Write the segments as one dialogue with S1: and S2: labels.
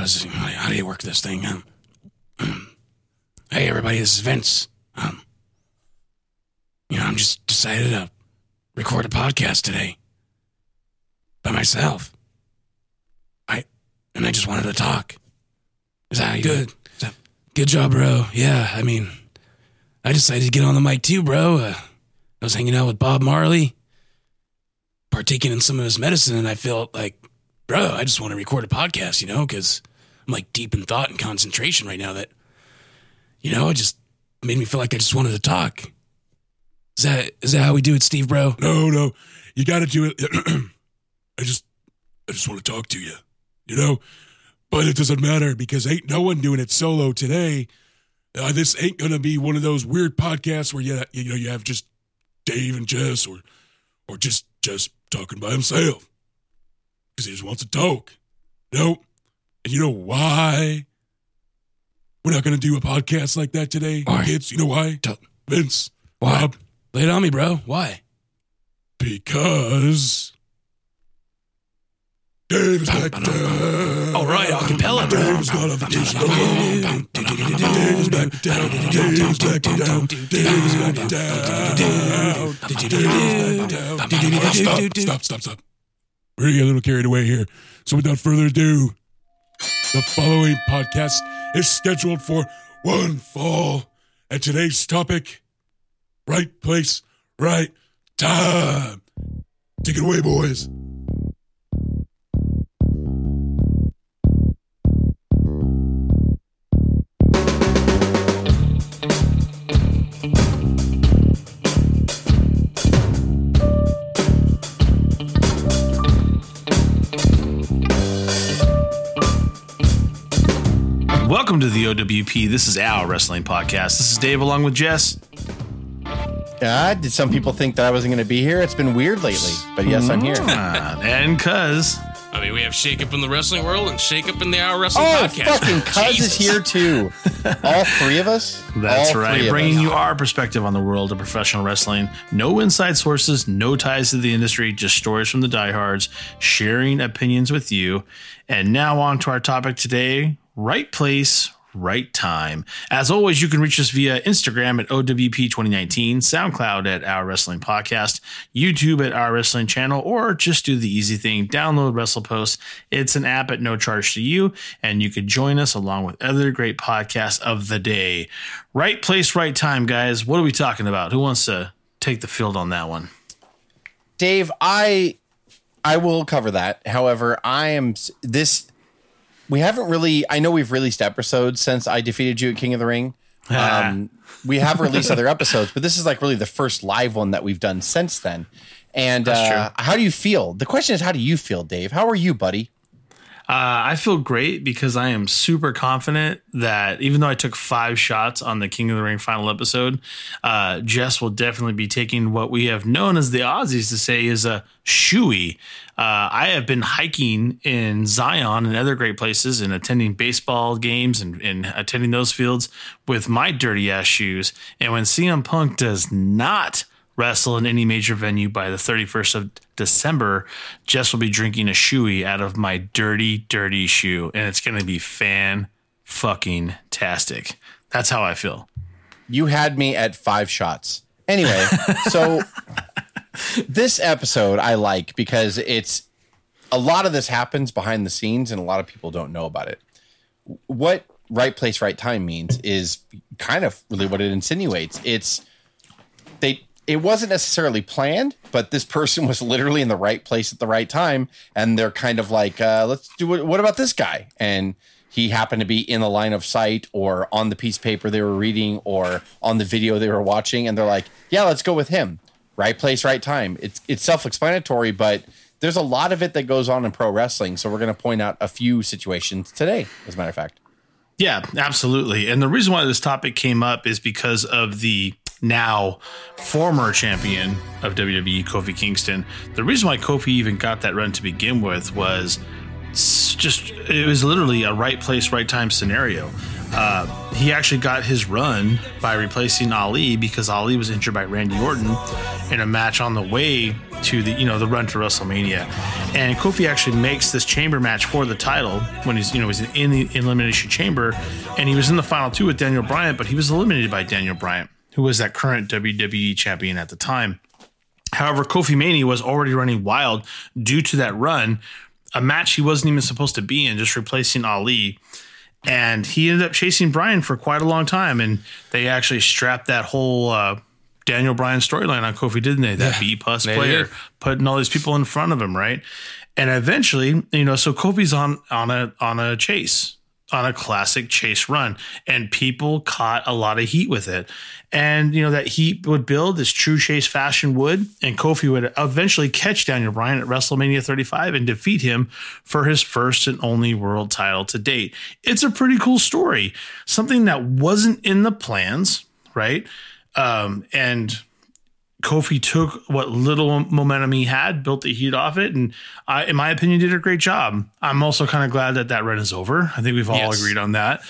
S1: how does how do you work this thing? Um, hey, everybody, this is Vince. Um, you know, I'm just decided to record a podcast today by myself. I and I just wanted to talk. Is that how you good? That, good job, bro. Yeah, I mean, I decided to get on the mic too, bro. Uh, I was hanging out with Bob Marley, partaking in some of his medicine, and I felt like, bro, I just want to record a podcast, you know, because I'm like deep in thought and concentration right now. That, you know, it just made me feel like I just wanted to talk. Is that is that how we do it, Steve, bro?
S2: No, no, you got to do it. I just, I just want to talk to you, you know. But it doesn't matter because ain't no one doing it solo today. Uh, this ain't gonna be one of those weird podcasts where you you know you have just Dave and Jess or or just just talking by himself because he just wants to talk. No, and you know why we're not gonna do a podcast like that today,
S1: Why?
S2: kids? You know why?
S1: Tell-
S2: Vince,
S1: Why?
S2: Bob,
S1: Lay it on me, bro. Why?
S2: because Dave is back down.
S1: All right, acapella, bro.
S2: Dave is not on vacation. Dave is back down. Dave is back down. Dave is back down. Dave is back down. Stop, stop, stop. We're gonna get a little carried away here. So without further ado, the following podcast is scheduled for one fall. And today's topic, right place, right time. Take it away, boys.
S3: Welcome to the OWP. This is our wrestling podcast. This is Dave along with Jess.
S4: Uh, did some people think that I wasn't going to be here? It's been weird lately, but yes, I'm here.
S3: Uh, and cuz
S1: I mean, we have shake up in the wrestling world and shake up in the Our Wrestling
S4: Oh,
S1: podcast.
S4: fucking Cuz is here too. All three of us.
S3: that's
S4: All three
S3: right,
S4: of
S3: bringing
S4: us.
S3: you our perspective on the world of professional wrestling. No inside sources, no ties to the industry, just stories from the diehards, sharing opinions with you. And now on to our topic today: right place, right time. As always, you can reach us via Instagram at OWP2019, SoundCloud at Our Wrestling Podcast, YouTube at Our Wrestling Channel, or just do the easy thing download WrestlePost. It's an app at no charge to you, and you can join us along with other great podcasts of the day. Right place, right time, guys. What are we talking about? Who wants to take the field on that one?
S4: Dave, I I will cover that. However, I am this. We haven't really. I know we've released episodes since I defeated you at King of the Ring. Um, we have released other episodes, but this is like really the first live one that we've done since then. And uh, how do you feel? The question is, how do you feel, Dave? How are you, buddy?
S3: Uh, I feel great because I am super confident that even though I took five shots on the King of the Ring final episode, uh, Jess will definitely be taking what we have known as the Aussies to say is a shoey. Uh, I have been hiking in Zion and other great places and attending baseball games and, and attending those fields with my dirty ass shoes. And when CM Punk does not wrestle in any major venue by the 31st of December, Jess will be drinking a shoey out of my dirty, dirty shoe. And it's going to be fan fucking tastic. That's how I feel.
S4: You had me at five shots. Anyway, so this episode I like because it's a lot of this happens behind the scenes and a lot of people don't know about it. What right place, right time means is kind of really what it insinuates. It's they it wasn't necessarily planned, but this person was literally in the right place at the right time, and they're kind of like, uh, let's do it. What about this guy? And he happened to be in the line of sight, or on the piece of paper they were reading, or on the video they were watching, and they're like, yeah, let's go with him. Right place, right time. It's it's self explanatory, but there's a lot of it that goes on in pro wrestling. So we're going to point out a few situations today, as a matter of fact.
S3: Yeah, absolutely. And the reason why this topic came up is because of the now former champion of WWE, Kofi Kingston. The reason why Kofi even got that run to begin with was just, it was literally a right place, right time scenario. Uh, he actually got his run by replacing Ali because Ali was injured by Randy Orton in a match on the way to the you know the run to WrestleMania, And Kofi actually makes this chamber match for the title when he's, you know, he's in the elimination chamber, and he was in the final two with Daniel Bryan, but he was eliminated by Daniel Bryan, who was that current WWE champion at the time. However, Kofi Mania was already running wild due to that run, a match he wasn't even supposed to be in, just replacing Ali. And he ended up chasing Bryan for quite a long time, and they actually strapped that whole uh, Daniel Bryan storyline on Kofi, didn't they? That B plus player
S5: did.
S3: putting all these people in front of him, right? And eventually, you know, so Kofi's on on a on a chase, on a classic chase run, and people caught a lot of heat with it. And you know that heat would build, this true chase fashion would, and Kofi would eventually catch Daniel Bryan at WrestleMania 35 and defeat him for his first and only world title to date. It's a pretty cool story, something that wasn't in the plans, right? Um, and Kofi took what little momentum he had, built the heat off it, and I, in my opinion, did a great job. I'm also kind of glad that that run is over. I think we've all
S5: Yes.
S3: agreed on that.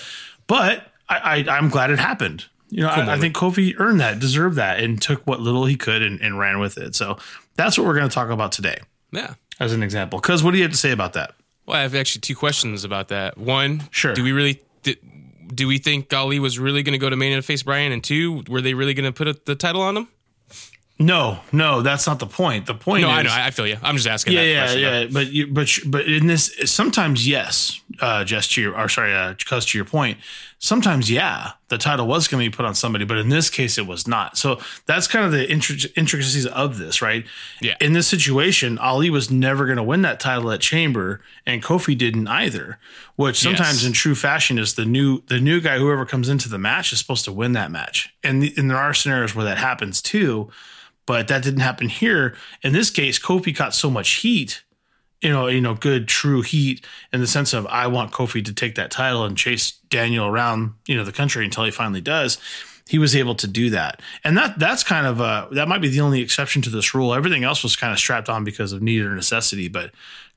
S3: But I, I, I'm glad it happened. You know, I, I think Kofi earned that, deserved that, and took what little he could and, and ran with it. So that's what we're going to talk about today,
S5: Yeah.
S3: as an example. Because what do you have to say about that?
S5: Well, I have actually two questions about that. One,
S3: Sure.
S5: Do we really do, do we think Ali was really going to go to Mania to face Bryan? And two, were they really going to put a, the title on him?
S3: No, no, that's not the point. The point
S5: No,
S3: is,
S5: I know. I feel you. I'm just asking.
S3: yeah,
S5: that
S3: yeah,
S5: question, though.
S3: yeah. But you, but but in this, sometimes yes, uh, just to your, or sorry, uh, cause to your point, sometimes yeah, the title was going to be put on somebody, but in this case, it was not. So that's kind of the intric- intricacies of this, right?
S5: Yeah.
S3: In this situation, Ali was never going to win that title at Chamber, and Kofi didn't either. Which sometimes
S5: Yes.
S3: in true fashion is the new the new guy, whoever comes into the match, is supposed to win that match, and the, and there are scenarios where that happens too but that didn't happen here. In this case, Kofi got so much heat, you know, you know, good true heat in the sense of I want Kofi to take that title and chase Daniel around, you know, the country until he finally does. He was able to do that, and that that's kind of uh that might be the only exception to this rule. Everything else was kind of strapped on because of need or necessity, but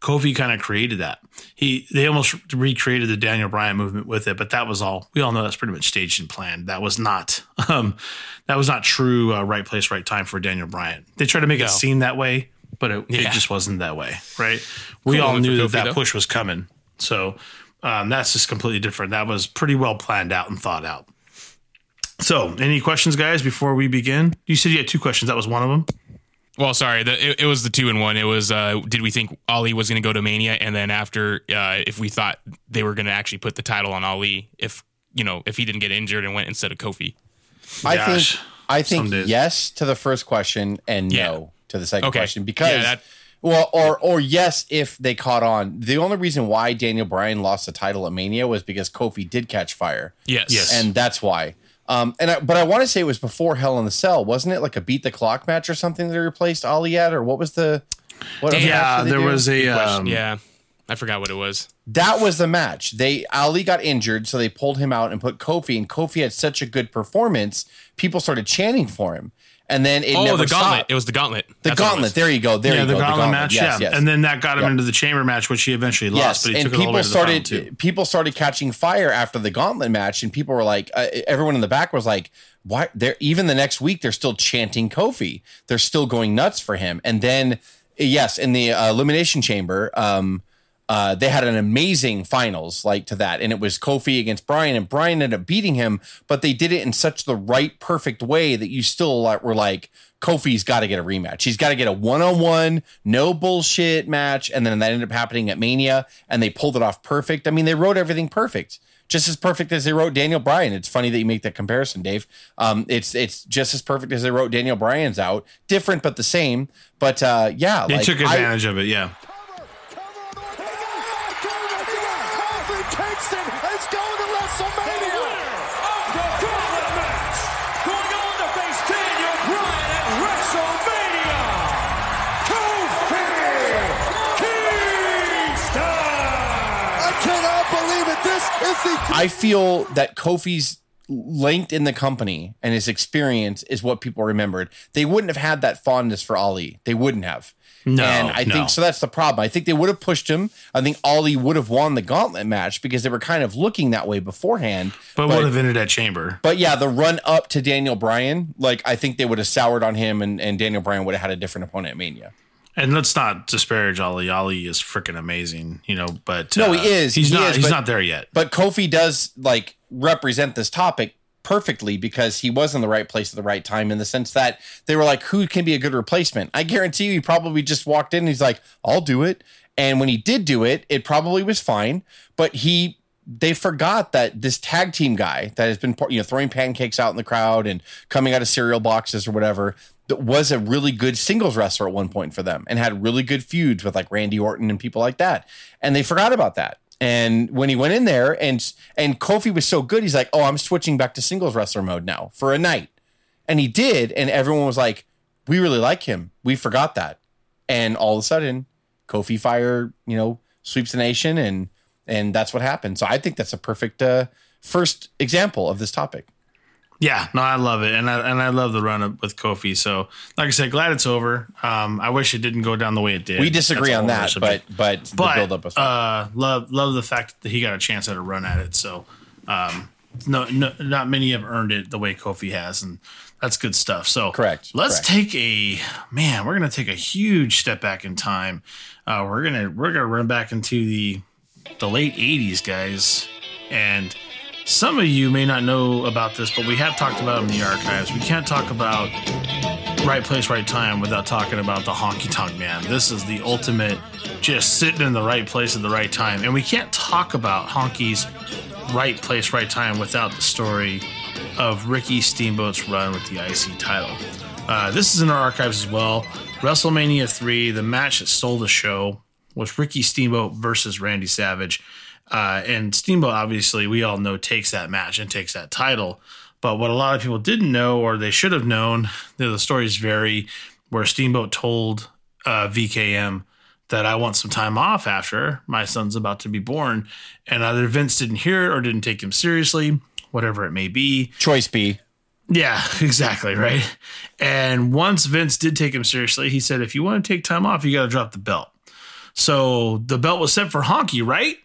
S3: Kofi kind of created that. He they almost recreated the Daniel Bryan movement with it, but that was all. We all know that's pretty much staged and planned. That was not um, that was not true. Uh, right place, right time for Daniel Bryan. They tried to make
S5: No.
S3: it seem that way, but it, it just wasn't that way. Right? We
S5: Cool
S3: all knew that
S5: Kofi,
S3: that
S5: though.
S3: push was coming. So um, that's just completely different. That was pretty well planned out and thought out. So, any questions, guys, before we begin? You said you had two questions. That was one of them.
S5: Well, sorry, the, it, it was the two in one. It was uh, did we think Ali was going to go to Mania, and then after uh, if we thought they were going to actually put the title on Ali if you know if he didn't get injured and went instead of Kofi.
S4: I
S3: Gosh,
S4: think I think yes to the first question and
S5: Yeah.
S4: no to the second
S5: Okay.
S4: question because
S5: Yeah, that-
S4: well or or yes if they caught on. The only reason why Daniel Bryan lost the title at Mania was because Kofi did catch fire.
S5: Yes,
S3: Yes.
S4: And that's why. Um, and I, but I want to say it was before Hell in the Cell, wasn't it? Like a beat the clock match or something that they replaced Ali at, or what was the? What
S3: Yeah,
S4: match did they
S3: there
S4: do?
S3: was a um,
S5: yeah. I forgot what it was.
S4: That was the match. They Ali got injured, so they pulled him out and put Kofi. And Kofi had such a good performance, people started chanting for him. And then it
S5: Oh,
S4: never
S5: the gauntlet.
S4: stopped.
S5: It was the gauntlet.
S4: The
S5: That's
S4: gauntlet. There you go. There
S3: yeah,
S4: you
S3: the
S4: go.
S3: gauntlet, match,
S4: Yes,
S3: yeah,
S4: yes.
S3: and then that got him
S4: Yeah.
S3: into the chamber match, which he eventually lost.
S4: yes,
S3: but he
S4: and
S3: took it all the way
S4: people
S3: to
S4: started
S3: two.
S4: people started catching fire after the gauntlet match, and people were like, uh, everyone in the back was like, "Why?" They're even the next week they're still chanting Kofi. They're still going nuts for him. And then, yes, in the uh, elimination chamber, um, uh, they had an amazing finals like to that, and it was Kofi against Bryan, and Bryan ended up beating him, but they did it in such the right, perfect way that you still like, were like, Kofi's got to get a rematch. He's got to get a one-on-one, no bullshit match, and then that ended up happening at Mania, and they pulled it off perfect. I mean, they wrote everything perfect. Just as perfect as they wrote Daniel Bryan. It's funny that you make that comparison, Dave. Um, it's it's just as perfect as they wrote Daniel Bryan's out. Different but the same. But uh, yeah,
S3: They
S4: like,
S3: took
S4: I-
S3: advantage of it, yeah.
S6: I
S4: feel that Kofi's length in the company and his experience is what people remembered. They wouldn't have had that fondness for Ali. They wouldn't have.
S3: No,
S4: and I
S3: no.
S4: think so. That's the problem. I think they would have pushed him. I think Ali would have won the gauntlet match because they were kind of looking that way beforehand.
S3: But, would have ended at chamber.
S4: But yeah, the run up to Daniel Bryan, like I think they would have soured on him, and, and Daniel Bryan would have had a different opponent at Mania.
S3: And let's not disparage Ali. Ali is freaking amazing, you know. But
S4: No,
S3: uh,
S4: he is.
S3: He's
S4: He
S3: not.
S4: is,
S3: he's
S4: but-
S3: not there yet.
S4: But Kofi does like represent this topic perfectly because he was in the right place at the right time in the sense that they were like, who can be a good replacement? I guarantee you, he probably just walked in and he's like, I'll do it. And when he did do it, it probably was fine. But he, they forgot that this tag team guy that has been, you know, throwing pancakes out in the crowd and coming out of cereal boxes or whatever, was a really good singles wrestler at one point for them and had really good feuds with like Randy Orton and people like that. And they forgot about that. And when he went in there and and Kofi was so good, he's like, "Oh, I'm switching back to singles wrestler mode now for a night." And he did, and everyone was like, "We really like him. We forgot that." And all of a sudden, Kofi Fire, you know, sweeps the nation, and and that's what happened. So I think that's a perfect uh, first example of this topic.
S3: Yeah, no, I love it, and I and I love the run up with Kofi. So, like I said, glad it's over. Um, I wish it didn't go down the way it did.
S4: We disagree
S3: That's
S4: on that,
S3: other
S4: but but the
S3: but
S4: build up
S3: uh, love love the fact that he got a chance at a run at it. So, um, no, no, not many have earned it the way Kofi has, and that's good stuff. So,
S4: Correct,
S3: Let's
S4: correct.
S3: take a man. We're gonna take a huge step back in time. Uh, we're gonna we're gonna run back into the the late '80s, guys, and some of you may not know about this, but we have talked about them in the archives. We can't talk about right place, right time without talking about the honky tonk man. This is the ultimate just sitting in the right place at the right time. And we can't talk about honky's right place, right time without the story of Ricky Steamboat's run with the IC title. Uh, this is in our archives as well. WrestleMania 3, the match that stole the show was Ricky Steamboat versus Randy Savage. Uh, and Steamboat, obviously, we all know, takes that match and takes that title. But what a lot of people didn't know, or they should have known, the, stories vary, where Steamboat told uh, VKM that I want some time off after my son's about to be born. And either Vince didn't hear it or didn't take him seriously, whatever it may be.
S4: Choice B.
S3: Yeah, exactly. Right. And once Vince did take him seriously, he said, if you want to take time off, you got to drop the belt. So the belt was set for Honky, right?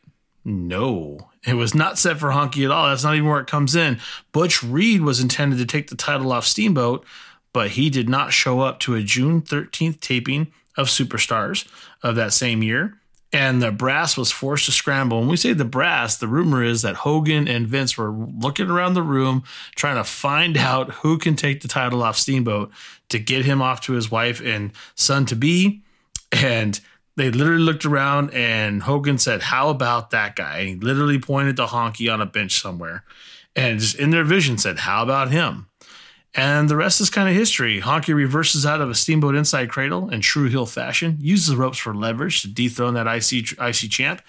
S3: No, it was not set for Honky at all. That's not even where it comes in. Butch Reed was intended to take the title off Steamboat, but he did not show up to a June 13th taping of Superstars of that same year. And the brass was forced to scramble. When we say the brass, the rumor is that Hogan and Vince were looking around the room trying to find out who can take the title off Steamboat to get him off to his wife and son to be. And they literally looked around and Hogan said, How about that guy? And he literally pointed to Honky on a bench somewhere. And just in their vision said, How about him? And the rest is kind of history. Honky reverses out of a steamboat inside cradle in true heel fashion, uses the ropes for leverage to dethrone that IC, IC champ.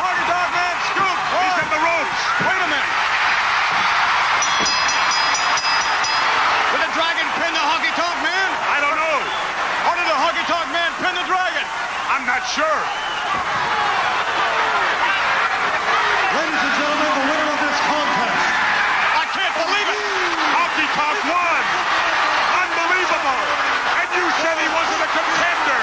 S7: Honky Tonk Man scoop. He's in the ropes. Wait a minute. Did the dragon pin the Honky Tonk Man? I don't know. Or did the Honky Tonk Man pin the dragon? I'm not sure. Ladies and gentlemen, the winner of this contest. I can't believe it. Honky Tonk won. Unbelievable. And you said he wasn't a contender.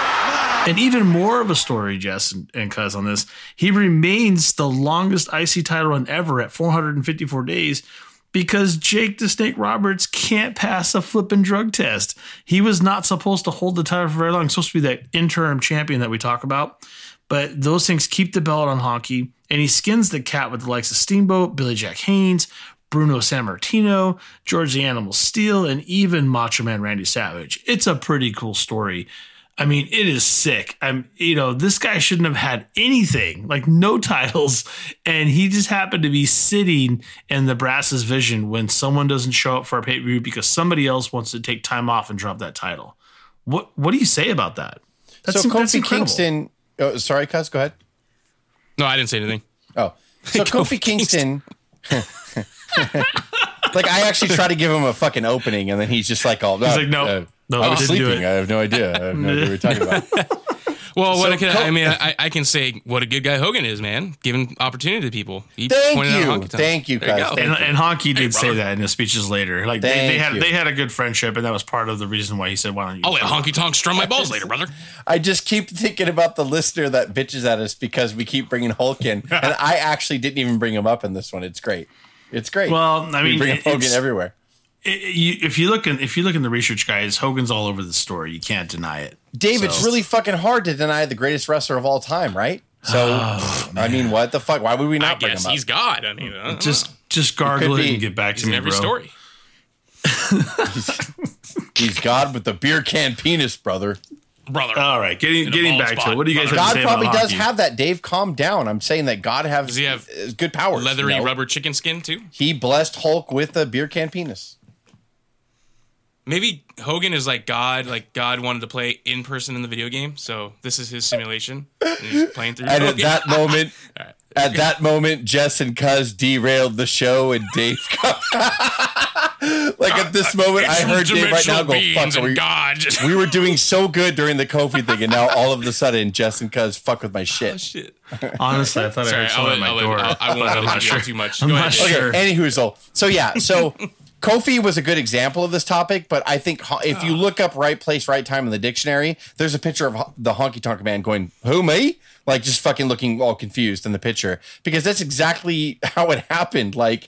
S3: And even more of a story, Jess and, and Cuz, on this. He remains the longest IC title run ever at 454 days because Jake the Snake Roberts can't pass a flipping drug test. He was not supposed to hold the title for very long. He's supposed to be that interim champion that we talk about. But those things keep the belt on Honky, and he skins the cat with the likes of Steamboat, Billy Jack Haynes, Bruno Sammartino, George the Animal Steele, and even Macho Man Randy Savage. It's a pretty cool story. I mean, it is sick. I'm, you know, this guy shouldn't have had anything, like no titles, and he just happened to be sitting in the Brass's vision when someone doesn't show up for a pay per view because somebody else wants to take time off and drop that title. What What do you say about that?
S4: That's, so
S3: that's
S4: Kofi
S3: incredible.
S4: Kingston. Oh, sorry, Cuz. Go ahead.
S5: No, I didn't say anything.
S4: Oh, so Kofi Kingston. like I actually try to give him a fucking opening, and then he's just like, "Oh,
S3: He's uh, like, no, uh, no,
S4: I
S3: I
S4: was
S3: didn't
S4: sleeping. I have no idea. I have no idea what you're talking about."
S5: Well, what
S4: So
S5: I, can,
S4: Co-
S5: I mean, I, I can say what a good guy Hogan is, man. Giving opportunity to people. He
S4: Thank
S5: pointed out
S4: you. Thank you, guys.
S5: go.
S4: Thank
S3: And, and Honky did say that in his speeches later. Like they, they had
S4: you.
S3: they had a good friendship, and that was part of the reason why he said, "Why don't you?"
S5: Oh, I'll let Honky Tonk strum my balls later, brother.
S4: I just keep thinking about the listener that bitches at us because we keep bringing Hulk in, and I actually didn't even bring him up in this one. It's great. It's great.
S3: Well, I
S4: we
S3: mean,
S4: bring up Hogan
S3: it's-
S4: everywhere.
S3: It- you, if you look in if you look in the research guys, Hogan's all over the story. You can't deny it.
S4: Dave, it's really fucking hard to deny the greatest wrestler of all time, right? So, I mean, what the fuck? Why would we not
S5: I
S4: not bring him
S5: guess
S4: up?
S5: he's God. I mean, I don't
S3: Just
S5: know.
S3: just gargle
S4: could
S3: it and get back
S5: he's
S3: to
S5: in
S3: me,
S5: every
S3: bro.
S5: story.
S4: He's God with the beer can penis, brother.
S5: Brother.
S3: All right, getting
S5: In
S3: getting
S5: bald
S3: back to it. What do you guys have to
S4: God
S3: say
S4: probably
S3: about
S4: does
S3: hockey?
S4: have that. Dave, calm down. I'm saying that God has
S5: Does he have
S4: uh, good powers.
S5: Leathery
S4: you know?
S5: rubber chicken skin too.
S4: He blessed Hulk with a beer can penis.
S5: Maybe Hogan is like God. Like God wanted to play in person in the video game, so this is his simulation. And he's playing through.
S4: And at that moment,
S5: All right.
S4: at that moment, Jess and Cuz derailed the show, and Dave. like at this uh, moment, I heard Dave right now go, "Fuck."
S5: and
S4: We,
S5: God.
S4: We were doing so good during the Kofi thing, and now all of a sudden, Jess and Cuz fuck with my
S5: oh,
S4: shit.
S5: shit.
S3: Honestly, I thought I
S5: Sorry,
S3: heard
S5: I'll
S3: someone at my
S5: I'll
S3: door.
S5: I'll, I won't
S3: I'm
S5: you
S3: not sure.
S5: too much.
S3: I'm
S5: Go
S3: not
S5: ahead, Dave.
S3: sure.
S4: Okay, anywho's all. So yeah, so Kofi was a good example of this topic, but I think ho- if you oh. look up right place, right time in the dictionary, there's a picture of ho- the honky tonk man going, "Who me?" Like just fucking looking all confused in the picture because that's exactly how it happened. Like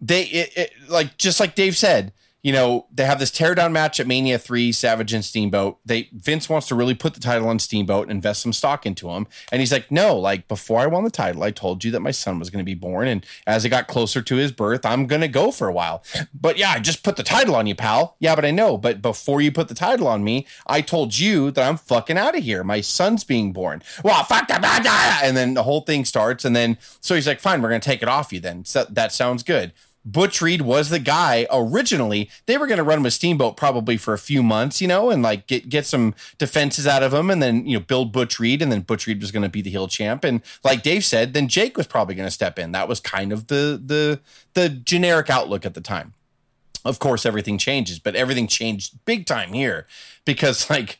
S4: they, it, it, like just like Dave said, you know, they have this teardown match at Mania 3, Savage and Steamboat. They Vince wants to really put the title on Steamboat and invest some stock into him. And he's like, no, like before I won the title, I told you that my son was going to be born. And as it got closer to his birth, I'm going to go for a while. But yeah, I just put the title on you, pal. Yeah, but I know. But before you put the title on me, I told you that I'm fucking out of here. My son's being born. Well, fuck that. And then the whole thing starts. And then, so he's like, fine, we're going to take it off you then. So that sounds good. Butch Reed was the guy originally. They were going to run him a steamboat probably for a few months, you know, and like get get some defenses out of him, and then you know build Butch Reed, and then Butch Reed was going to be the heel champ, and like Dave said, then Jake was probably going to step in. That was kind of the the the generic outlook at the time. Of course, everything changes, but everything changed big time here because, like,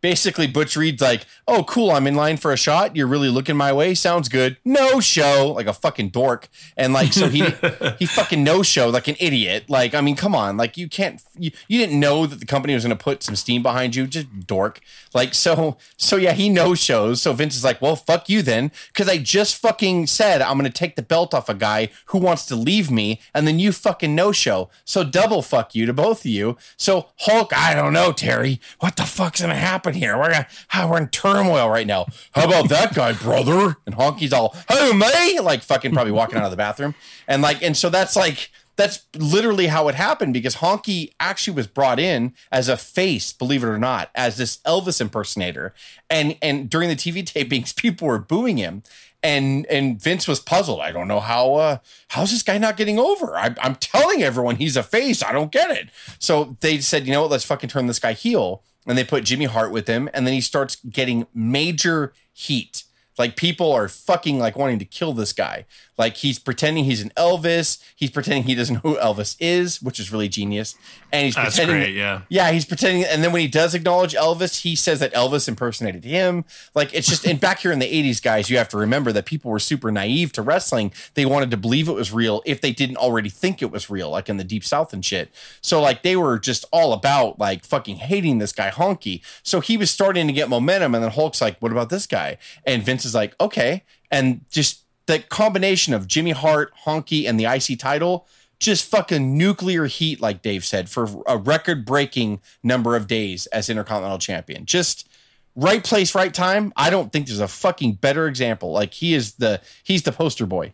S4: basically, Butch Reed's like, "Oh, cool, I'm in line for a shot. You're really looking my way. Sounds good. No show, like a fucking dork." And like, so he he fucking no show like an idiot. Like, I mean, come on, like you can't you, you didn't know that the company was going to put some steam behind you, just dork. Like, so so yeah, he no shows. So Vince is like, "Well, fuck you then," because I just fucking said I'm going to take the belt off a guy who wants to leave me, and then you fucking no show. So double fuck you to both of you. So Hulk, I don't know, Terry, what the fuck's gonna happen here? We're gonna, we're in turmoil right now. How about that guy, brother? And Honky's all, who me? Like fucking probably walking out of the bathroom, and like, and so that's like. That's literally how it happened because Honky actually was brought in as a face, believe it or not, as this Elvis impersonator. And and during the TV tapings, people were booing him and and Vince was puzzled. I don't know how uh how's this guy not getting over? I, I'm telling everyone he's a face. I don't get it. So they said, you know what? Let's fucking turn this guy heel. And they put Jimmy Hart with him, and then he starts getting major heat. Like people are fucking like wanting to kill this guy. Like he's pretending he's an Elvis. He's pretending he doesn't know who Elvis is, which is really genius. And he's
S3: That's
S4: pretending,
S3: great, yeah.
S4: yeah, he's pretending, and then when he does acknowledge Elvis, he says that Elvis impersonated him. Like it's just, and back here in the '80s, guys, you have to remember that people were super naive to wrestling. They wanted to believe it was real if they didn't already think it was real, like in the Deep South and shit. So like they were just all about like fucking hating this guy Honky. So he was starting to get momentum, and then Hulk's like, "What about this guy?" And Vince is like, "Okay," and just the combination of Jimmy Hart, Honky, and the IC title just fucking nuclear heat, like Dave said, for a record breaking number of days as Intercontinental Champion. Just right place, right time. I don't think there's a fucking better example. Like he is the he's the poster boy.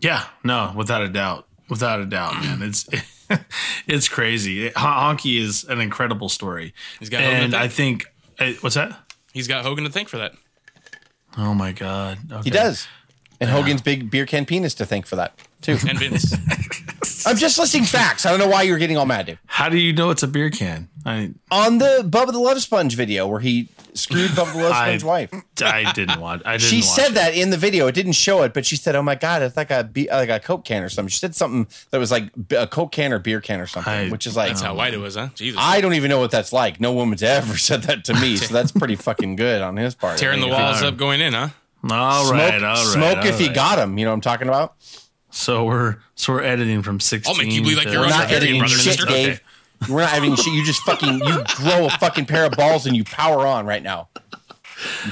S3: Yeah, no, without a doubt, without a doubt, man. It's it's crazy. Honky is an incredible story,
S5: He's got Hogan
S3: and
S5: to
S3: I think eh, what's that?
S5: He's got Hogan to thank for that.
S3: Oh my god, okay.
S4: He does. And Hogan's big beer can penis to thank for that too.
S5: And Vince.
S4: I'm just listing facts. I don't know why you're getting all mad, dude.
S3: How do you know it's a beer can? I
S4: On the Bubba the Love Sponge video where he screwed Bubba the Love
S3: I-
S4: Sponge wife.
S3: I didn't watch. I didn't.
S4: She
S3: watch
S4: said
S3: it.
S4: that in the video. It didn't show it, but she said, "Oh my god, it's like a be- like a Coke can or something." She said something that was like b- a Coke can or beer can or something,
S3: I-
S4: which is like
S5: That's how white it was, huh? Jesus.
S4: I don't even know what that's like. No woman's ever said that to me, so that's pretty fucking good on his part.
S5: Tearing the
S4: I think.
S5: walls up going in, huh?
S3: All
S4: Smoke,
S3: right, all right.
S4: smoke
S3: all
S4: if you got him. You know what I'm talking about?
S3: So we're so we're editing from sixteen.
S5: I'll make you believe like you're
S4: We're
S5: on
S4: not
S5: Targaryen,
S4: editing
S5: brother
S4: shit,
S5: sister.
S4: Dave. We're not editing shit. You just fucking you grow a fucking pair of balls and you power on right now.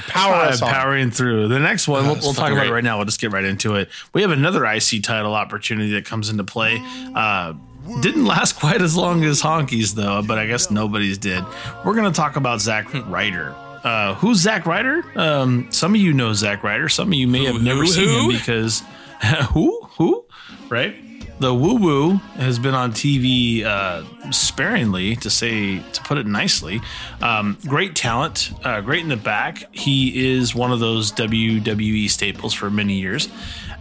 S4: Power us on.
S3: powering through. The next one, we'll, we'll talk
S5: fucking
S3: about it right now. We'll just get right into it. We have another IC title opportunity that comes into play. Uh, didn't last quite as long as Honky's, though, but I guess nobody's did. We're going to talk about Zack Ryder. Uh, who's Zack Ryder? Um, some of you know Zack Ryder. Some of you may have never
S5: who,
S3: seen him because who? Who? Right? The Woo Woo has been on TV uh, sparingly, to say to put it nicely. Um, great talent, uh, great in the back. He is one of those WWE staples for many years,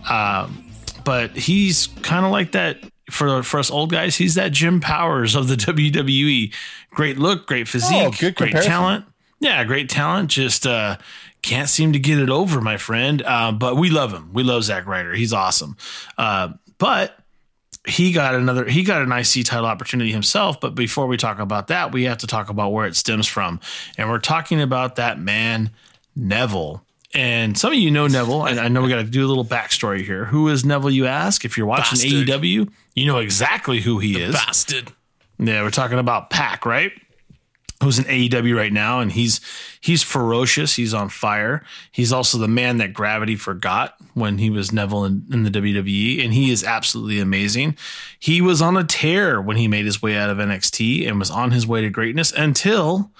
S3: um, but he's kind of like that for for us old guys. He's that Jim Powers of the WWE. Great look, great physique,
S4: Oh, good
S3: great talent. Yeah, great talent. Just uh, can't seem to get it over, my friend. Uh, but we love him. We love Zack Ryder. He's awesome. Uh, but he got another he got an IC title opportunity himself. But before we talk about that, we have to talk about where it stems from. And we're talking about that man, Neville. And some of you know Neville. I, I know we got to do a little backstory here. Who is Neville, you ask? If you're watching
S5: Bastard.
S3: AEW, you know exactly who he is.
S5: Bastard.
S3: Yeah, we're talking about Pac, right? Who's in AEW right now, and he's he's ferocious. He's on fire. He's also the man that gravity forgot when he was Neville in, in the WWE, and he is absolutely amazing. He was on a tear when he made his way out of NXT and was on his way to greatness until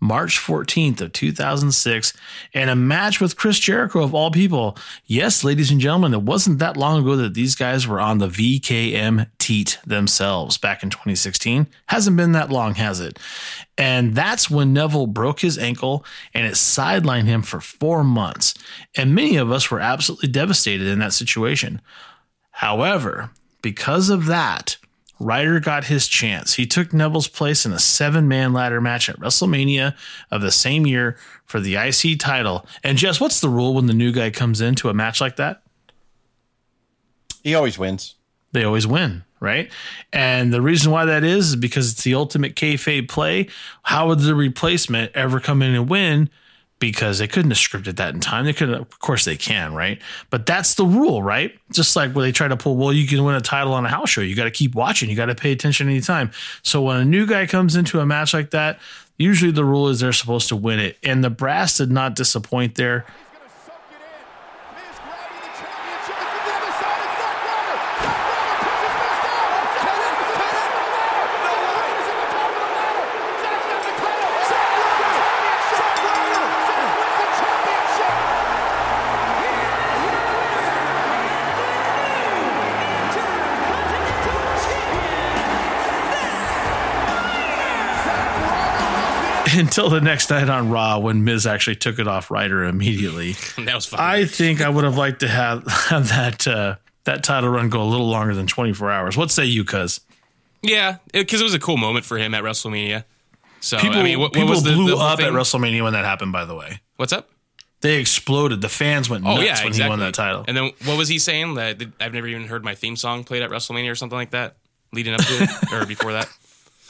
S3: March 14th of 2006 and a match with Chris Jericho of all people. Yes, ladies and gentlemen, it wasn't that long ago that these guys were on the VKM teat themselves back in 2016. Hasn't been that long, has it? And that's when Neville broke his ankle and it sidelined him for 4 months. And many of us were absolutely devastated in that situation. However, because of that, Ryder got his chance. He took Neville's place in a seven man ladder match at WrestleMania of the same year for the IC title. And Jess, what's the rule when the new guy comes into a match like that?
S4: He always wins.
S3: They always win, right? And the reason why that is is because it's the ultimate kayfabe play. How would the replacement ever come in and win? Because they couldn't have scripted that in time. They could, of course, they can, right? But that's the rule, right? Just like when they try to pull, well, you can win a title on a house show. You got to keep watching. You got to pay attention anytime. So when a new guy comes into a match like that, usually the rule is they're supposed to win it. And the brass did not disappoint there. Until the next night on Raw when Miz actually took it off Ryder immediately.
S5: That was fucking.
S3: I think I would have liked to have, have that uh, that title run go a little longer than 24 hours. What say you, cuz?
S5: yeah, because it, was a cool moment for him at WrestleMania. So
S3: People,
S5: I mean, what, what
S3: people
S5: was the,
S3: blew
S5: the
S3: up at
S5: thing?
S3: WrestleMania when that happened, by the way.
S5: What's up?
S3: They exploded. The fans went
S5: Oh
S3: nuts
S5: yeah,
S3: when
S5: exactly.
S3: he won that title.
S5: And then what was he saying? That that I've never even heard my theme song played at WrestleMania or something like that, leading up to it or before that.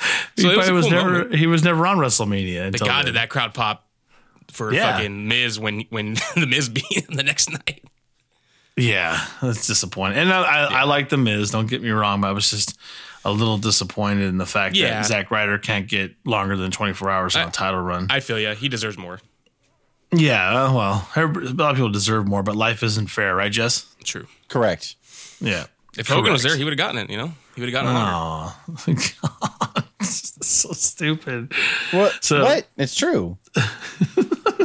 S3: he,
S5: So it was
S3: was
S5: cool
S3: never
S5: moment.
S3: he was never on WrestleMania.
S5: But God,
S3: then.
S5: did that crowd pop for
S3: Yeah.
S5: fucking Miz when when the Miz beat him the next night.
S3: Yeah, that's disappointing. And I, I, I like the Miz. Don't get me wrong, but I was just a little disappointed in the fact
S5: Yeah.
S3: that Zack Ryder can't get longer than 24 hours on a title run.
S5: I feel yeah, he deserves more.
S3: yeah, uh, well, a lot of people deserve more, but life isn't fair, right, Jess?
S5: True.
S4: Correct.
S3: Yeah.
S5: If Hogan was there, he would have gotten it. You know, he would have gotten it.
S3: Oh, God. so stupid.
S4: What?
S3: So-
S4: what? It's true.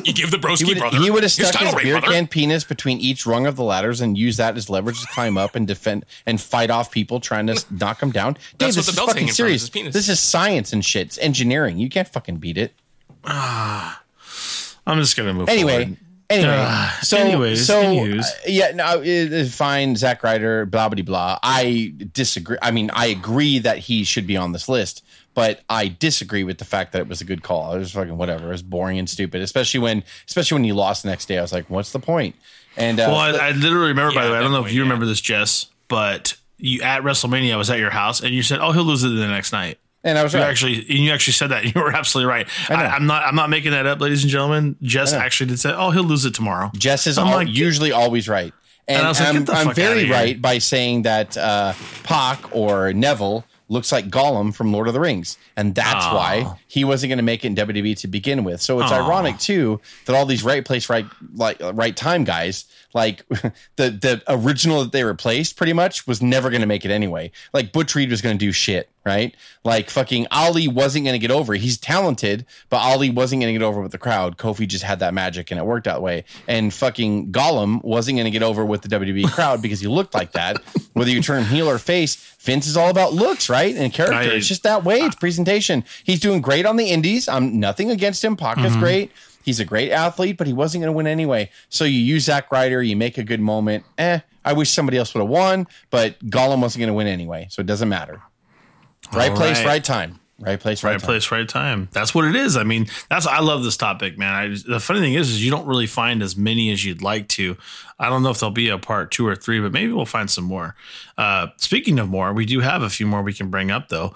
S5: You give the broski
S4: He would,
S5: brother.
S4: he would have stuck
S5: title
S4: his beer
S5: brother.
S4: can penis between each rung of the ladders and used that as leverage to climb up and defend and fight off people trying to knock him down. Dave,
S5: That's
S4: this
S5: what the
S4: is fucking
S5: hanging from, is
S4: serious.
S5: penis.
S4: This is science and shit. It's engineering. You can't fucking beat it. Ah.
S3: I'm just going to move
S4: Anyway,
S3: forward.
S4: Anyway.
S3: Ah,
S4: so,
S3: anyways,
S4: so
S3: anywhoos.
S4: uh, yeah, no, it is fine. Zack Ryder, blah blah blah. I disagree. I mean, I agree that he should be on this list, but I disagree with the fact that it was a good call. It was fucking whatever. It was boring and stupid, especially when, especially when he lost the next day. I was like, what's the point? And uh,
S3: Well, I, I literally remember, by the way, I don't know if you
S5: yeah.
S3: remember this, Jess, but you at WrestleMania, I was at your house, and you said, "Oh, he'll lose it the next night."
S4: And I was
S3: You
S4: right.
S3: actually, and you actually said that. You were absolutely right. I, I'm not. I'm not making that up, ladies and gentlemen. Jess actually did say, "Oh, he'll lose it tomorrow."
S4: Jess is
S3: I'm like-
S4: usually always right. And,
S3: I was like,
S4: I'm, I'm very right by saying that uh, Pac or Neville looks like Gollum from Lord of the Rings, and that's
S3: Aw.
S4: why he wasn't going to make it in WWE to begin with. So it's
S3: Aw.
S4: ironic too that all these right place, right like right time guys, like the the original that they replaced, pretty much was never going to make it anyway. Like Butch Reed was going to do shit, right? Like fucking Ali wasn't going to get over. He's talented, but Ali wasn't going to get over with the crowd. Kofi just had that magic, and it worked that way. And fucking Gollum wasn't going to get over with the WWE crowd because he looked like that. Whether you turn heel or face, Vince is all about looks, right? And character.
S3: I-
S4: it's just that way. It's presentation. He's doing great on the indies. I'm nothing against him. Paca's great. He's a great athlete, but he wasn't going to win anyway. So you use Zack Ryder, you make a good moment. Eh, I wish somebody else would have won, but Gollum wasn't going to win anyway, so it doesn't matter. Right
S3: All
S4: place,
S3: right.
S4: right time. Right place, right,
S3: right
S4: time.
S3: place, right time. That's what it is. I mean, that's I love this topic, man. I, the funny thing is, is you don't really find as many as you'd like to. I don't know if there'll be a part two or three, but maybe we'll find some more. Uh, speaking of more, we do have a few more we can bring up though.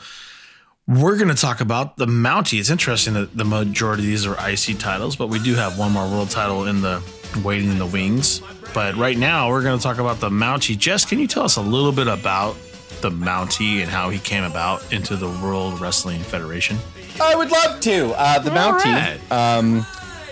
S3: We're going to talk about the Mountie. It's interesting that the majority of these are IC titles, but we do have one more world title in the waiting in the wings. But right now, we're going to talk about the Mountie. Jess, can you tell us a little bit about the Mountie and how he came about into the World Wrestling Federation?
S4: I would love to. Uh, the
S3: All
S4: Mountie
S3: right.
S4: um,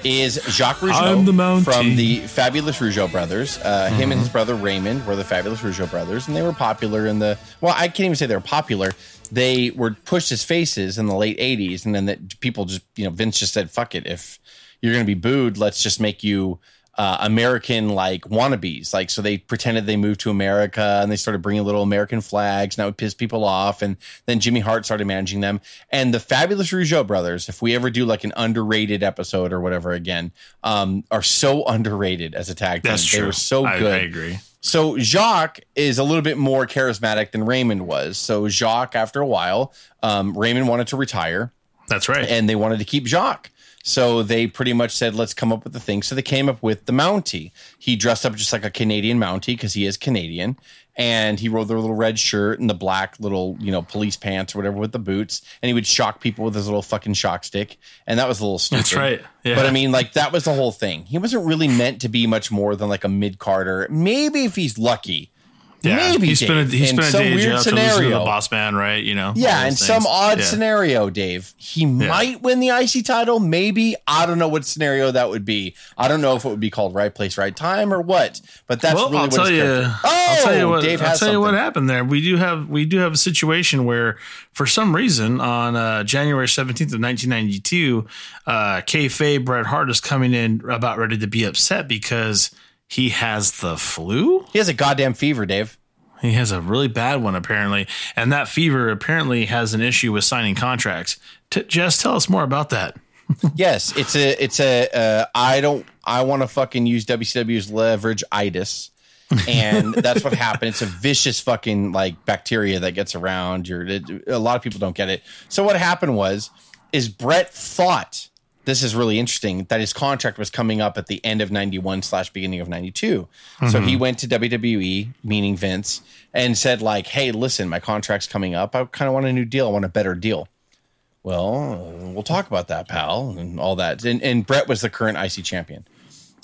S4: is Jacques Rougeau
S3: the Mountie.
S4: from the Fabulous Rougeau brothers. Uh, Him and his brother Raymond were the Fabulous Rougeau brothers, and they were popular in the. Well, I can't even say they were popular. They were pushed as faces in the late '80s, and then that people just, you know, Vince just said, "Fuck it, if you're going to be booed, let's just make you." Uh, American like wannabes, like so they pretended they moved to America and they started bringing little American flags, and that would piss people off. And then Jimmy Hart started managing them. And the fabulous Rougeau brothers, if we ever do like an underrated episode or whatever again, um, are so underrated as a tag team.
S3: That's
S4: they
S3: true.
S4: were so
S3: I,
S4: good.
S3: I agree.
S4: So Jacques is a little bit more charismatic than Raymond was. So Jacques, after a while, um, Raymond wanted to retire
S3: That's right.
S4: and they wanted to keep Jacques. So they pretty much said, let's come up with the thing. So they came up with the Mountie. He dressed up just like a Canadian Mountie because he is Canadian. And he wore the little red shirt and the black little, you know, police pants or whatever with the boots. And he would shock people with his little fucking shock stick. And that was a little stupid.
S3: That's right. Yeah.
S4: But I mean, like, that was the whole thing. He wasn't really meant to be much more than like a mid carder. Maybe if he's lucky.
S3: Yeah.
S4: maybe
S3: he spent a, he
S4: in
S3: spent a
S4: some
S3: day in
S4: weird
S3: jail listen to the boss man, right? You know.
S4: Yeah, in some odd
S3: Yeah.
S4: scenario, Dave, he might win the IC title. Maybe I don't know what scenario that would be. I don't know if it would be called right place, right time, or what. But that's
S3: well,
S4: really
S3: I'll
S4: what
S3: tell you.
S4: Oh,
S3: I'll tell you what.
S4: Dave
S3: I'll
S4: has
S3: tell you what happened there. We do have we do have a situation where, for some reason, on uh, January seventeenth of nineteen ninety two, uh, kayfabe Bret Hart is coming in about ready to be upset because he has the flu.
S4: He has a goddamn fever, Dave.
S3: He has a really bad one apparently, and that fever apparently has an issue with signing contracts. T- Jess, tell us more about that.
S4: yes, it's a, it's a. Uh, I don't. I want to fucking use WCW's leverage itis. and that's what happened. It's a vicious fucking like bacteria that gets around. Your it, a lot of people don't get it. So what happened was, is Bret thought this is really interesting that his contract was coming up at the end of ninety one slash beginning of ninety So he mm-hmm. went to WWE, meaning Vince, and said like, "Hey, listen, my contract's coming up. I kind of want a new deal. I want a better deal." Well, we'll talk about that, pal, and all that. And, and Bret was the current IC champion.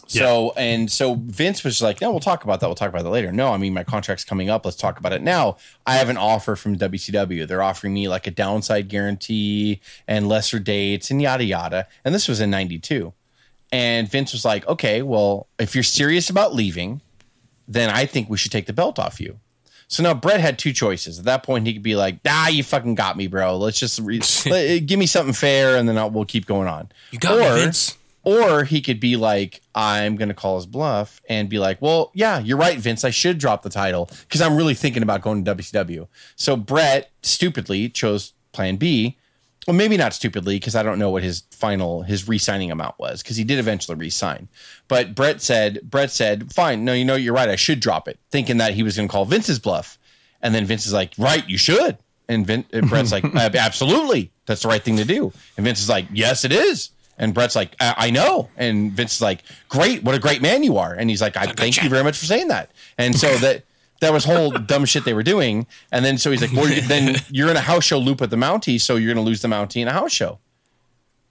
S4: So and so Vince was like, no, we'll talk about that. We'll talk about that later. No, I mean my contract's coming up. Let's talk about it now. I have an offer from WCW. They're offering me like a downside guarantee and lesser dates and yada yada. And this was in '92. And Vince was like, okay, well, if you're serious about leaving, then I think we should take the belt off you. So now Bret had two choices. At that point, he could be like, "Ah, you fucking got me, bro. Let's just re- let- give me something fair, and then I'll, we'll keep going on."
S1: You got me, Vince.
S4: Or he could be like, I'm going to call his bluff and be like, well, yeah, you're right, Vince. I should drop the title because I'm really thinking about going to WCW. So Bret stupidly chose plan B. Well, maybe not stupidly because I don't know what his final, his re signing amount was because he did eventually re sign. But Bret said, Bret said, fine. No, you know, you're right. I should drop it, thinking that he was going to call Vince's bluff. And then Vince is like, right, you should. And, Vin, and Bret's like, absolutely. That's the right thing to do. And Vince is like, yes, it is. And Bret's like, I, I know. And Vince is like, great. What a great man you are. And he's like, I thank you very much for saying that. And so that that was whole dumb shit they were doing. And then so he's like, well, then you're in a house show loop at the Mountie, so you're going to lose the Mountie in a house show.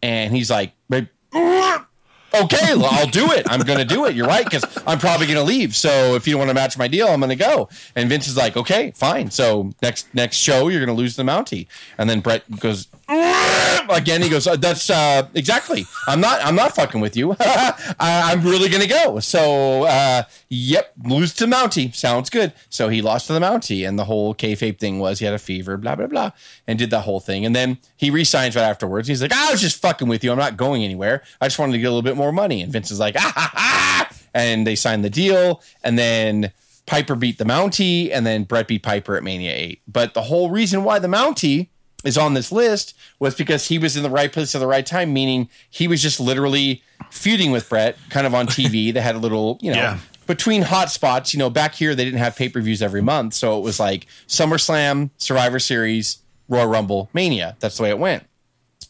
S4: And he's like, "But- okay, I'll do it. I'm going to do it. You're right because I'm probably going to leave. So if you don't want to match my deal, I'm going to go. And Vince is like, okay, fine. So next next show, you're going to lose the Mountie. And then Bret goes again. He goes, uh, that's uh, exactly. I'm not. I'm not fucking with you. I, I'm really going to go. So uh, yep, lose to Mountie. Sounds good. So he lost to the Mountie, and the whole kayfabe thing was he had a fever, blah blah blah, and did that whole thing. And then he resigns right afterwards. He's like, I was just fucking with you. I'm not going anywhere. I just wanted to get a little bit more money. And Vince is like, ah, ha, ha. and they signed the deal. And then Piper beat the Mountie, and then Bret beat Piper at Mania 8. But the whole reason why the Mountie is on this list was because he was in the right place at the right time, meaning he was just literally feuding with Bret, kind of on TV. they had a little, you know,
S3: Yeah.
S4: between hot spots. You know, back here they didn't have pay per views every month, so it was like SummerSlam, Survivor Series, Royal Rumble, Mania. That's the way it went.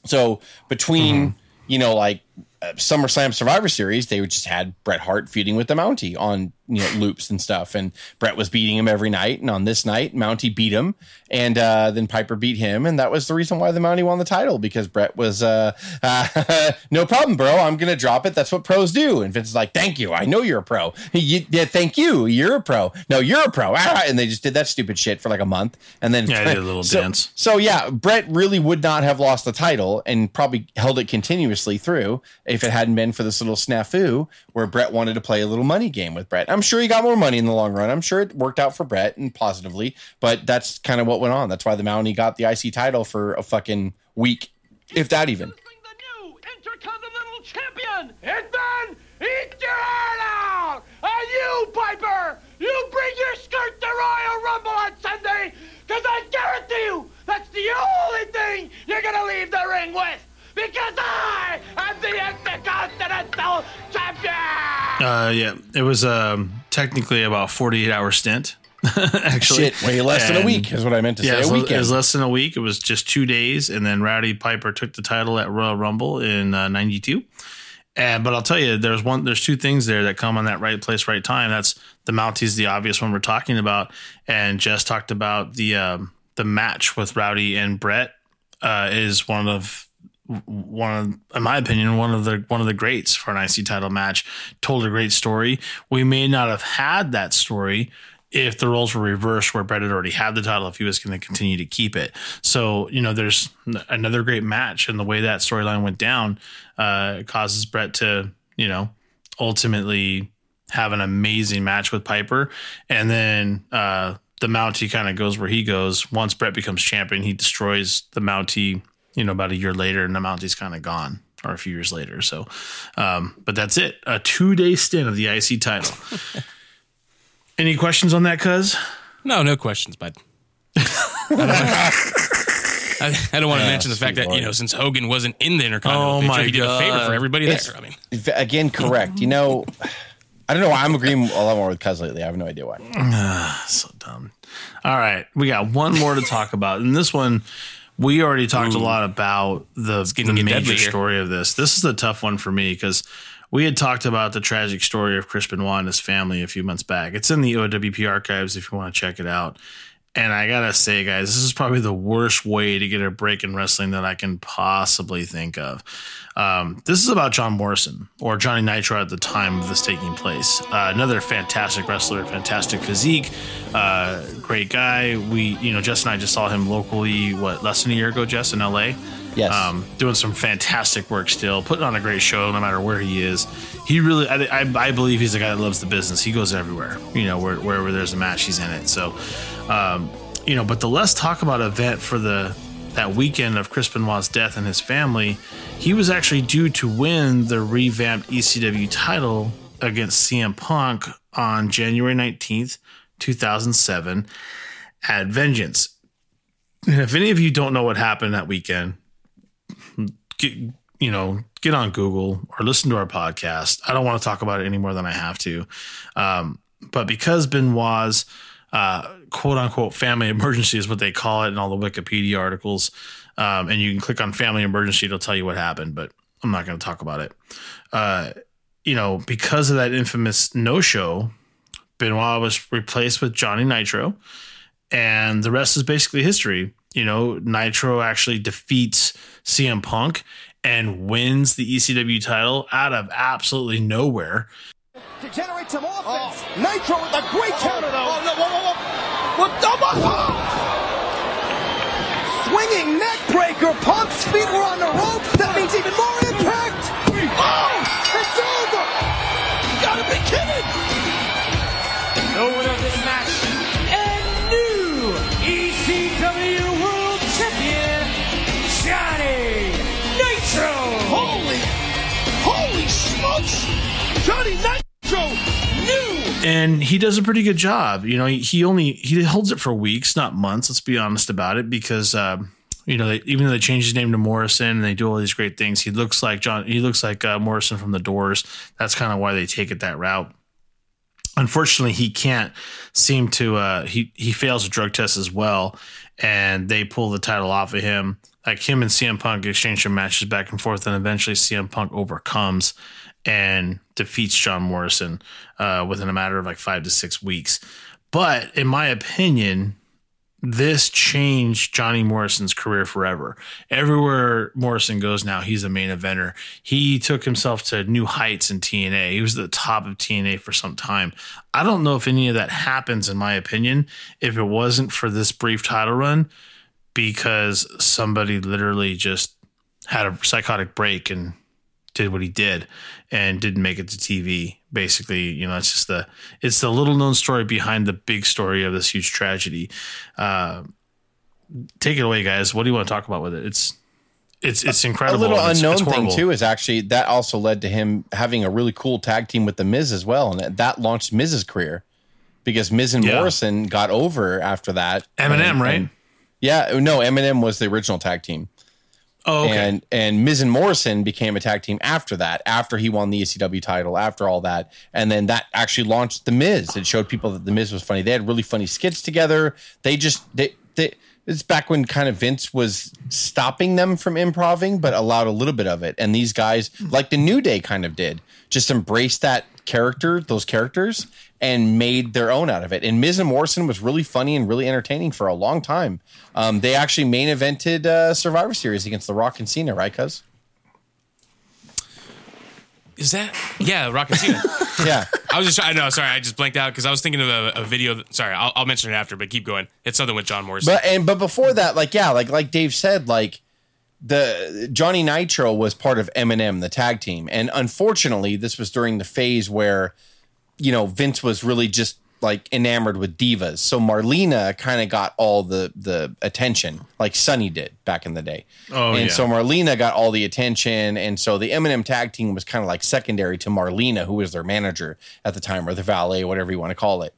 S4: So between you know like Uh, SummerSlam Survivor Series, they just had Bret Hart feuding with the Mountie on you know loops and stuff, and Bret was beating him every night. And on this night, Mountie beat him, and uh, then Piper beat him, and that was the reason why the Mountie won the title because Bret was uh, uh, no problem, bro. I'm gonna drop it. That's what pros do. And Vince is like, thank you. I know you're a pro. You, yeah, thank you. You're a pro. No, you're a pro. Ah, and they just did that stupid shit for like a month, and then
S3: Yeah, did a little
S4: so,
S3: dance.
S4: So yeah, Bret really would not have lost the title and probably held it continuously through if it hadn't been for this little snafu where Bret wanted to play a little money game with Bret. I'm sure he got more money in the long run. I'm sure it worked out for Bret and positively, but that's kind of what went on. That's why the Mountie got the IC title for a fucking week, if that even.
S6: the new Intercontinental Champion, Hitman, eat your heart out! And you, Piper, you bring your skirt to Royal Rumble on Sunday, because I guarantee you that's the only thing you're gonna leave the ring with, because I am the Intercontinental Champion!
S3: Uh, yeah, it was um, technically about 48 hour stint. Actually,
S4: Shit, way less than a week is what I meant to
S3: Yeah,
S4: say. A
S3: was, it was less than a week. It was just two days, and then Roddy Piper took the title at Royal Rumble in uh, '92. And but I'll tell you, there's one, there's two things there that come on that right place, right time. That's the Mounties, the obvious one we're talking about, and Jess talked about the um, the match with Roddy and Bret uh, is one of one of, in my opinion, one of the one of the greats for an IC title match. Told a great story. We may not have had that story if the roles were reversed, where Bret had already had the title, if he was going to continue to keep it. So you know, there's another great match, and the way that storyline went down uh, causes Bret to you know ultimately have an amazing match with Piper, and then. Uh, the Mountie kind of goes where he goes. Once Bret becomes champion, he destroys the Mountie you know, about a year later, and the Mountie's kind of gone, or a few years later. So, um, but that's it. A two day stint of the IC title. Any questions on that, Cuz?
S5: No, no questions, bud. I, I don't want to mention the fact that you know since Hogan wasn't in the Intercontinental
S3: Oh
S5: picture,
S3: my
S5: he did a favor for everybody
S4: It's-
S5: there. I mean,
S4: Again, correct. You know, I don't know why I'm agreeing a lot more with Cuz lately. I have no idea why.
S3: So dumb. All right, we got one more to talk about, and this one we already talked a lot about the, the major story of this. This is a tough one for me because we had talked about the tragic story of Chris Benoit and his family a few months back. It's in the OWP archives if you want to check it out. And I gotta say, guys, this is probably the worst way to get a break in wrestling that I can possibly think of. Um, this is about John Morrison or Johnny Nitro at the time of this taking place. Uh, another fantastic wrestler, fantastic physique, uh, great guy. We, you know, Jess and I just saw him locally. What less than a year ago, Jess in LA.
S4: Yes.
S3: Um, doing some fantastic work still, putting on a great show no matter where he is. He really, I, I, I believe he's a guy that loves the business. He goes everywhere, you know, where, wherever there's a match, he's in it. So, um, you know, but the less talk about event for the that weekend of Chris Benoit's death and his family, he was actually due to win the revamped ECW title against CM Punk on January 19th, 2007 at Vengeance. And if any of you don't know what happened that weekend, get, you know, get on Google or listen to our podcast. I don't want to talk about it any more than I have to. Um, but because Benoit's uh, quote unquote family emergency is what they call it in all the Wikipedia articles, um, and you can click on family emergency, it'll tell you what happened, but I'm not going to talk about it. Uh, you know, because of that infamous no show, Benoit was replaced with Johnny Nitro and the rest is basically history. You know, Nitro actually defeats CM Punk and wins the ECW title out of absolutely nowhere.
S6: To generate some offense. Nitro with a great counter, though. Oh, no, whoa, whoa, whoa. What the Swinging neck breaker. Punk's feet were on the ropes. That means even more impact. Oh, it's over. You gotta be kidding.
S8: The winner of this match and new ECW World Champion, Johnny Nitro.
S6: Holy, holy smokes. Johnny Nitro. New.
S3: and he does a pretty good job. You know, he, he only he holds it for weeks, not months. Let's be honest about it, because um, you know, they, even though they changed his name to Morrison and they do all these great things, he looks like John. He looks like uh, Morrison from the Doors. That's kind of why they take it that route. Unfortunately, he can't seem to. Uh, he he fails a drug test as well, and they pull the title off of him. Like him and CM Punk exchange some matches back and forth, and eventually CM Punk overcomes and defeats John Morrison uh, within a matter of like five to six weeks. But in my opinion, this changed Johnny Morrison's career forever. Everywhere Morrison goes now, he's a main eventer. He took himself to new heights in TNA. He was at the top of TNA for some time. I don't know if any of that happens, in my opinion, if it wasn't for this brief title run, because somebody literally just had a psychotic break and did what he did and didn't make it to TV. Basically, you know, it's just the it's the little known story behind the big story of this huge tragedy. Uh, take it away, guys. What do you want to talk about with it? It's it's it's incredible.
S4: A
S3: little it's-
S4: unknown
S3: it's
S4: thing too is actually that also led to him having a really cool tag team with the Miz as well, and that- that launched Miz's career because Miz and
S3: Yeah.
S4: Morrison got over after that.
S3: MNM,
S4: And-
S3: right?
S4: and- yeah, no, MNM was the original tag team.
S3: Oh, okay.
S4: and and Miz and Morrison became a tag team after that, after he won the ECW title, after all that, and then that actually launched the Miz. It showed people that the Miz was funny. They had really funny skits together. They just they they. It's back when kind of Vince was stopping them from improving, but allowed a little bit of it. And these guys, like the New Day, kind of did, just embraced that character, those characters, and made their own out of it. And Miz and Morrison was really funny and really entertaining for a long time. Um, they actually main evented uh, Survivor Series against The Rock and Cena, right? Cuz
S5: Is that yeah, Rock and Cena?
S4: yeah,
S5: I was just I know, sorry, I just blanked out because I was thinking of a, a video. That, sorry, I'll, I'll mention it after, but keep going. It's something with John Morrison.
S4: but and but before that, like yeah, like like Dave said, like the Johnny Nitro was part of MNM, the tag team, and unfortunately, this was during the phase where you know Vince was really just like enamored with divas. So Melina kind of got all the the attention, like Sunny did back in the day.
S3: Oh,
S4: and
S3: yeah.
S4: so Melina got all the attention, and so the MNM tag team was kind of like secondary to Melina, who was their manager at the time, or the valet, whatever you want to call it.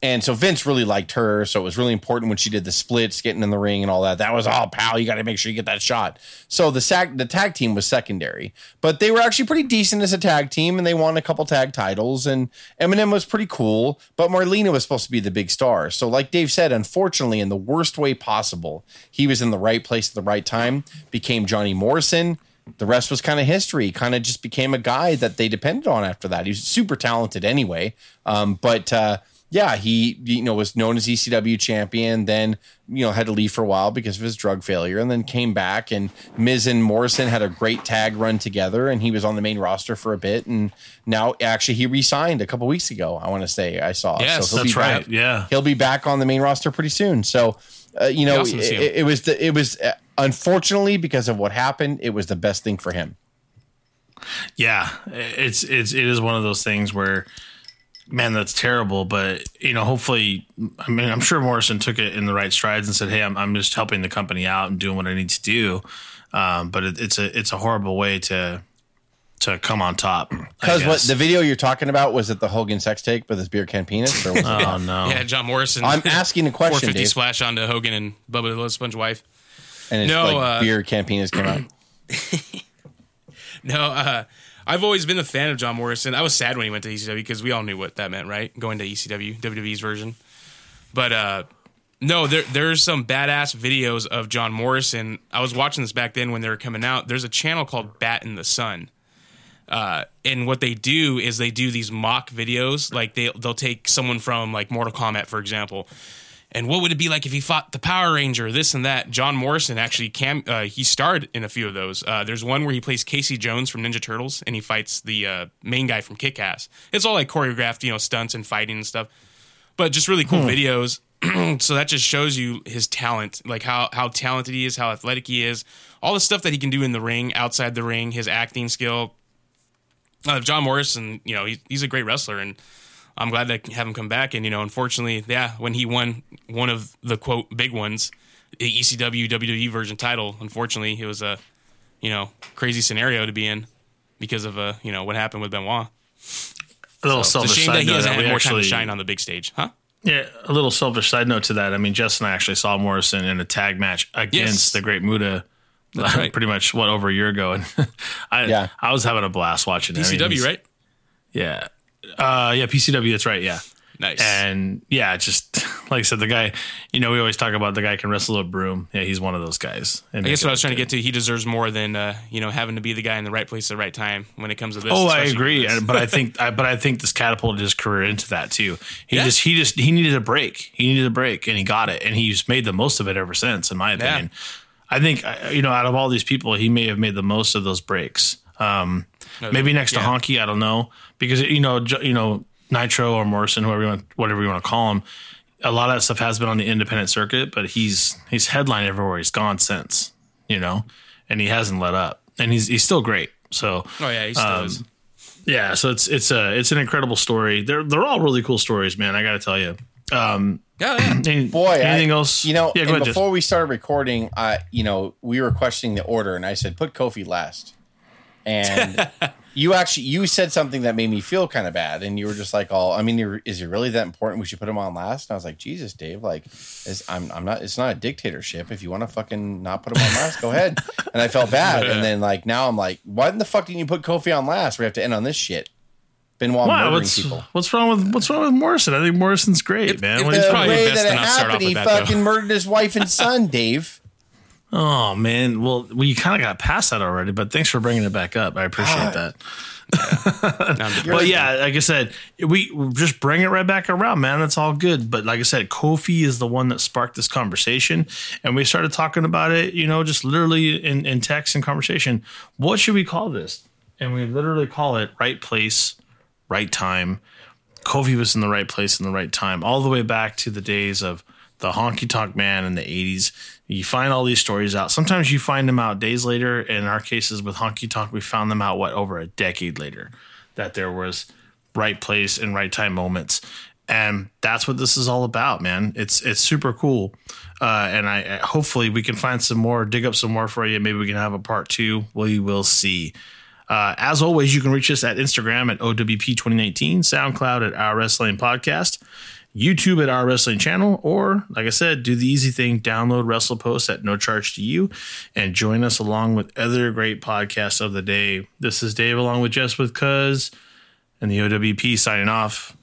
S4: And so Vince really liked her, so it was really important when she did the splits, getting in the ring and all that. That was all, pal. You got to make sure you get that shot. So the the tag team was secondary, but they were actually pretty decent as a tag team, and they won a couple tag titles. And MNM was pretty cool, but Melina was supposed to be the big star. So, like Dave said, unfortunately, in the worst way possible, he was in the right place at the right time. Became Johnny Morrison. The rest was kind of history. Kind of just became a guy that they depended on after that. He was super talented anyway, um, but. Uh, yeah, he you know was known as ECW champion. Then you know had to leave for a while because of his drug failure, and then came back. And Miz and Morrison had a great tag run together, and he was on the main roster for a bit. And now actually he re-signed a couple weeks ago. I want to say I saw.
S5: Yes,
S4: he'll
S3: that's
S4: be
S3: right.
S4: back-
S3: Yeah.
S4: he'll be back on the main roster pretty soon. So uh, you know
S5: awesome to
S4: it, it was the, it was uh, unfortunately because of what happened, it was the best thing for him.
S3: yeah, it's it's it is one of those things where, man, that's terrible. But you know, hopefully, I mean, I'm sure Morrison took it in the right strides and said, "Hey, I'm I'm just helping the company out and doing what I need to do." Um, but it, it's a it's a horrible way to to come on top.
S4: Because what the video you're talking about was it the Hogan sex tape with his beer can penis? Or was
S3: oh no,
S5: yeah, John Morrison.
S4: I'm asking a question,
S5: 450
S4: Dave.
S5: splash onto Hogan and Bubba the Love Sponge wife.
S4: and it's
S5: No,
S4: like
S5: uh,
S4: beer can penis came out.
S5: No, uh, I've always been a fan of John Morrison. I was sad when he went to ECW because we all knew what that meant, right? Going to ECW, WWE's version. But uh, no, there there's some badass videos of John Morrison. I was watching this back then when they were coming out. There's a channel called Bat in the Sun. Uh, and what they do is they do these mock videos. Like they they'll take someone from like Mortal Kombat, for example, and what would it be like if he fought the Power Ranger, this and that. John Morrison actually cam uh, he starred in a few of those. Uh, there's one where he plays Casey Jones from Ninja Turtles, and he fights the uh, main guy from Kick Ass. It's all like choreographed, you know, stunts and fighting and stuff, but just really cool videos. so that just shows you his talent, like how how talented he is, how athletic he is, all the stuff that he can do in the ring, outside the ring, his acting skill. Uh, John Morrison, you know, he's, he's a great wrestler, and I'm glad to have him come back. And you know, unfortunately, yeah, when he won one of the quote big ones, the ECW WWE version title, unfortunately, it was a you know crazy scenario to be in because of uh you know what happened with Benoit.
S3: A little
S5: So it's a
S3: selfish
S5: shame that
S3: side
S5: he
S3: note.
S5: hasn't
S3: that
S5: had
S3: we
S5: more time to
S3: actually-
S5: shine on the big stage, huh?
S3: Yeah, a little selfish side note to that. I mean, Justin and I actually saw Morrison in a tag match against
S5: Yes.
S3: the Great
S5: Muta. Right.
S3: Pretty much what over a year ago, and I
S4: Yeah.
S3: I was having a blast watching it. I mean,
S5: ECW, right?
S3: Yeah, uh, yeah, PCW. That's right. Yeah,
S5: Nice.
S3: and yeah, just like I said, the guy. You know, we always talk about the guy can wrestle a broom. Yeah, he's one of those guys. And
S5: I guess what I was trying to get to, he deserves more than uh, you know having to be the guy in the right place at the right time when it comes to this.
S3: Oh, I agree,
S5: for this.
S3: And- but I think, I, but I think this catapulted his career into that too. He
S5: Yeah.
S3: just, he just, he needed a break. He needed a break, and he got it, and he's made the most of it ever since, in my opinion. I think, uh, you know, out of all these people, he may have made the most of those breaks. Um, maybe next to. Honky, I don't know, because you know, you know, Nitro or Morrison, whoever you want, whatever you want to call him. A lot of that stuff has been on the independent circuit, but he's he's headlined everywhere he's gone since, you know, and he hasn't let up, and he's he's still great. So
S5: oh yeah, he still
S3: um,
S5: is.
S3: yeah, so it's it's a it's an incredible story. They're they're all really cool stories, man. I got to tell you. Um,
S5: Yeah, yeah.
S3: any-
S4: Boy,
S3: anything
S4: I-
S3: else?
S4: You know,
S3: yeah.
S4: And
S3: ahead. Jess.
S4: before we started recording, I, you know, we were questioning the order, and I said put Kofi last, and you actually you said something that made me feel kind of bad, and you were just like, all I mean, you're- is it really that important? We should put him on last." And I was like, "Jesus, Dave, like, it's, I'm I'm not. It's not a dictatorship. If you want to fucking not put him on last, go ahead." And I felt bad, and then like now I'm like, "Why in the fuck didn't you put Kofi on last? We have to end on this shit." Benoit
S3: Wow,
S4: murdering
S3: what's
S4: people.
S3: what's wrong with what's wrong with Morrison? I think Morrison's great, man.
S5: it-
S3: What
S5: it's
S3: do you
S4: The
S5: probably
S3: think?
S4: way
S5: best
S4: that
S5: to
S4: it
S5: not start off
S4: happened, he
S5: with that, though.
S4: fucking murdered his wife and son, Dave.
S3: Oh man, well we kind of got past that already, but thanks for bringing it back up. I appreciate uh, that.
S5: No, I'm-
S3: But yeah, like I said, we we just bring it right back around, man. That's all good. But like I said, Kofi is the one that sparked this conversation, and we started talking about it. You know, just literally in in text and conversation. What should we call this? And we literally call it right place, right time. Kofi was in the right place in the right time, all the way back to the days of the honky tonk man in the 80s. You find all these stories out. Sometimes you find them out days later. In our cases with honky tonk, we found them out, what, over a decade later, that there was right place and right time moments. And that's what this is all about, man. It's it's super cool, uh, and I hopefully we can find some more, dig up some more for you. Maybe we can have a part two. We will see. Uh, as always, you can reach us at Instagram at OWP2019, SoundCloud at Our Wrestling Podcast, YouTube at Our Wrestling Channel, or like I said, do the easy thing, download WrestlePost at no charge to you, and join us along with other great podcasts of the day. This is Dave along with Jess with Cuz and the OWP signing off.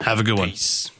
S3: Have a good one.
S5: Peace.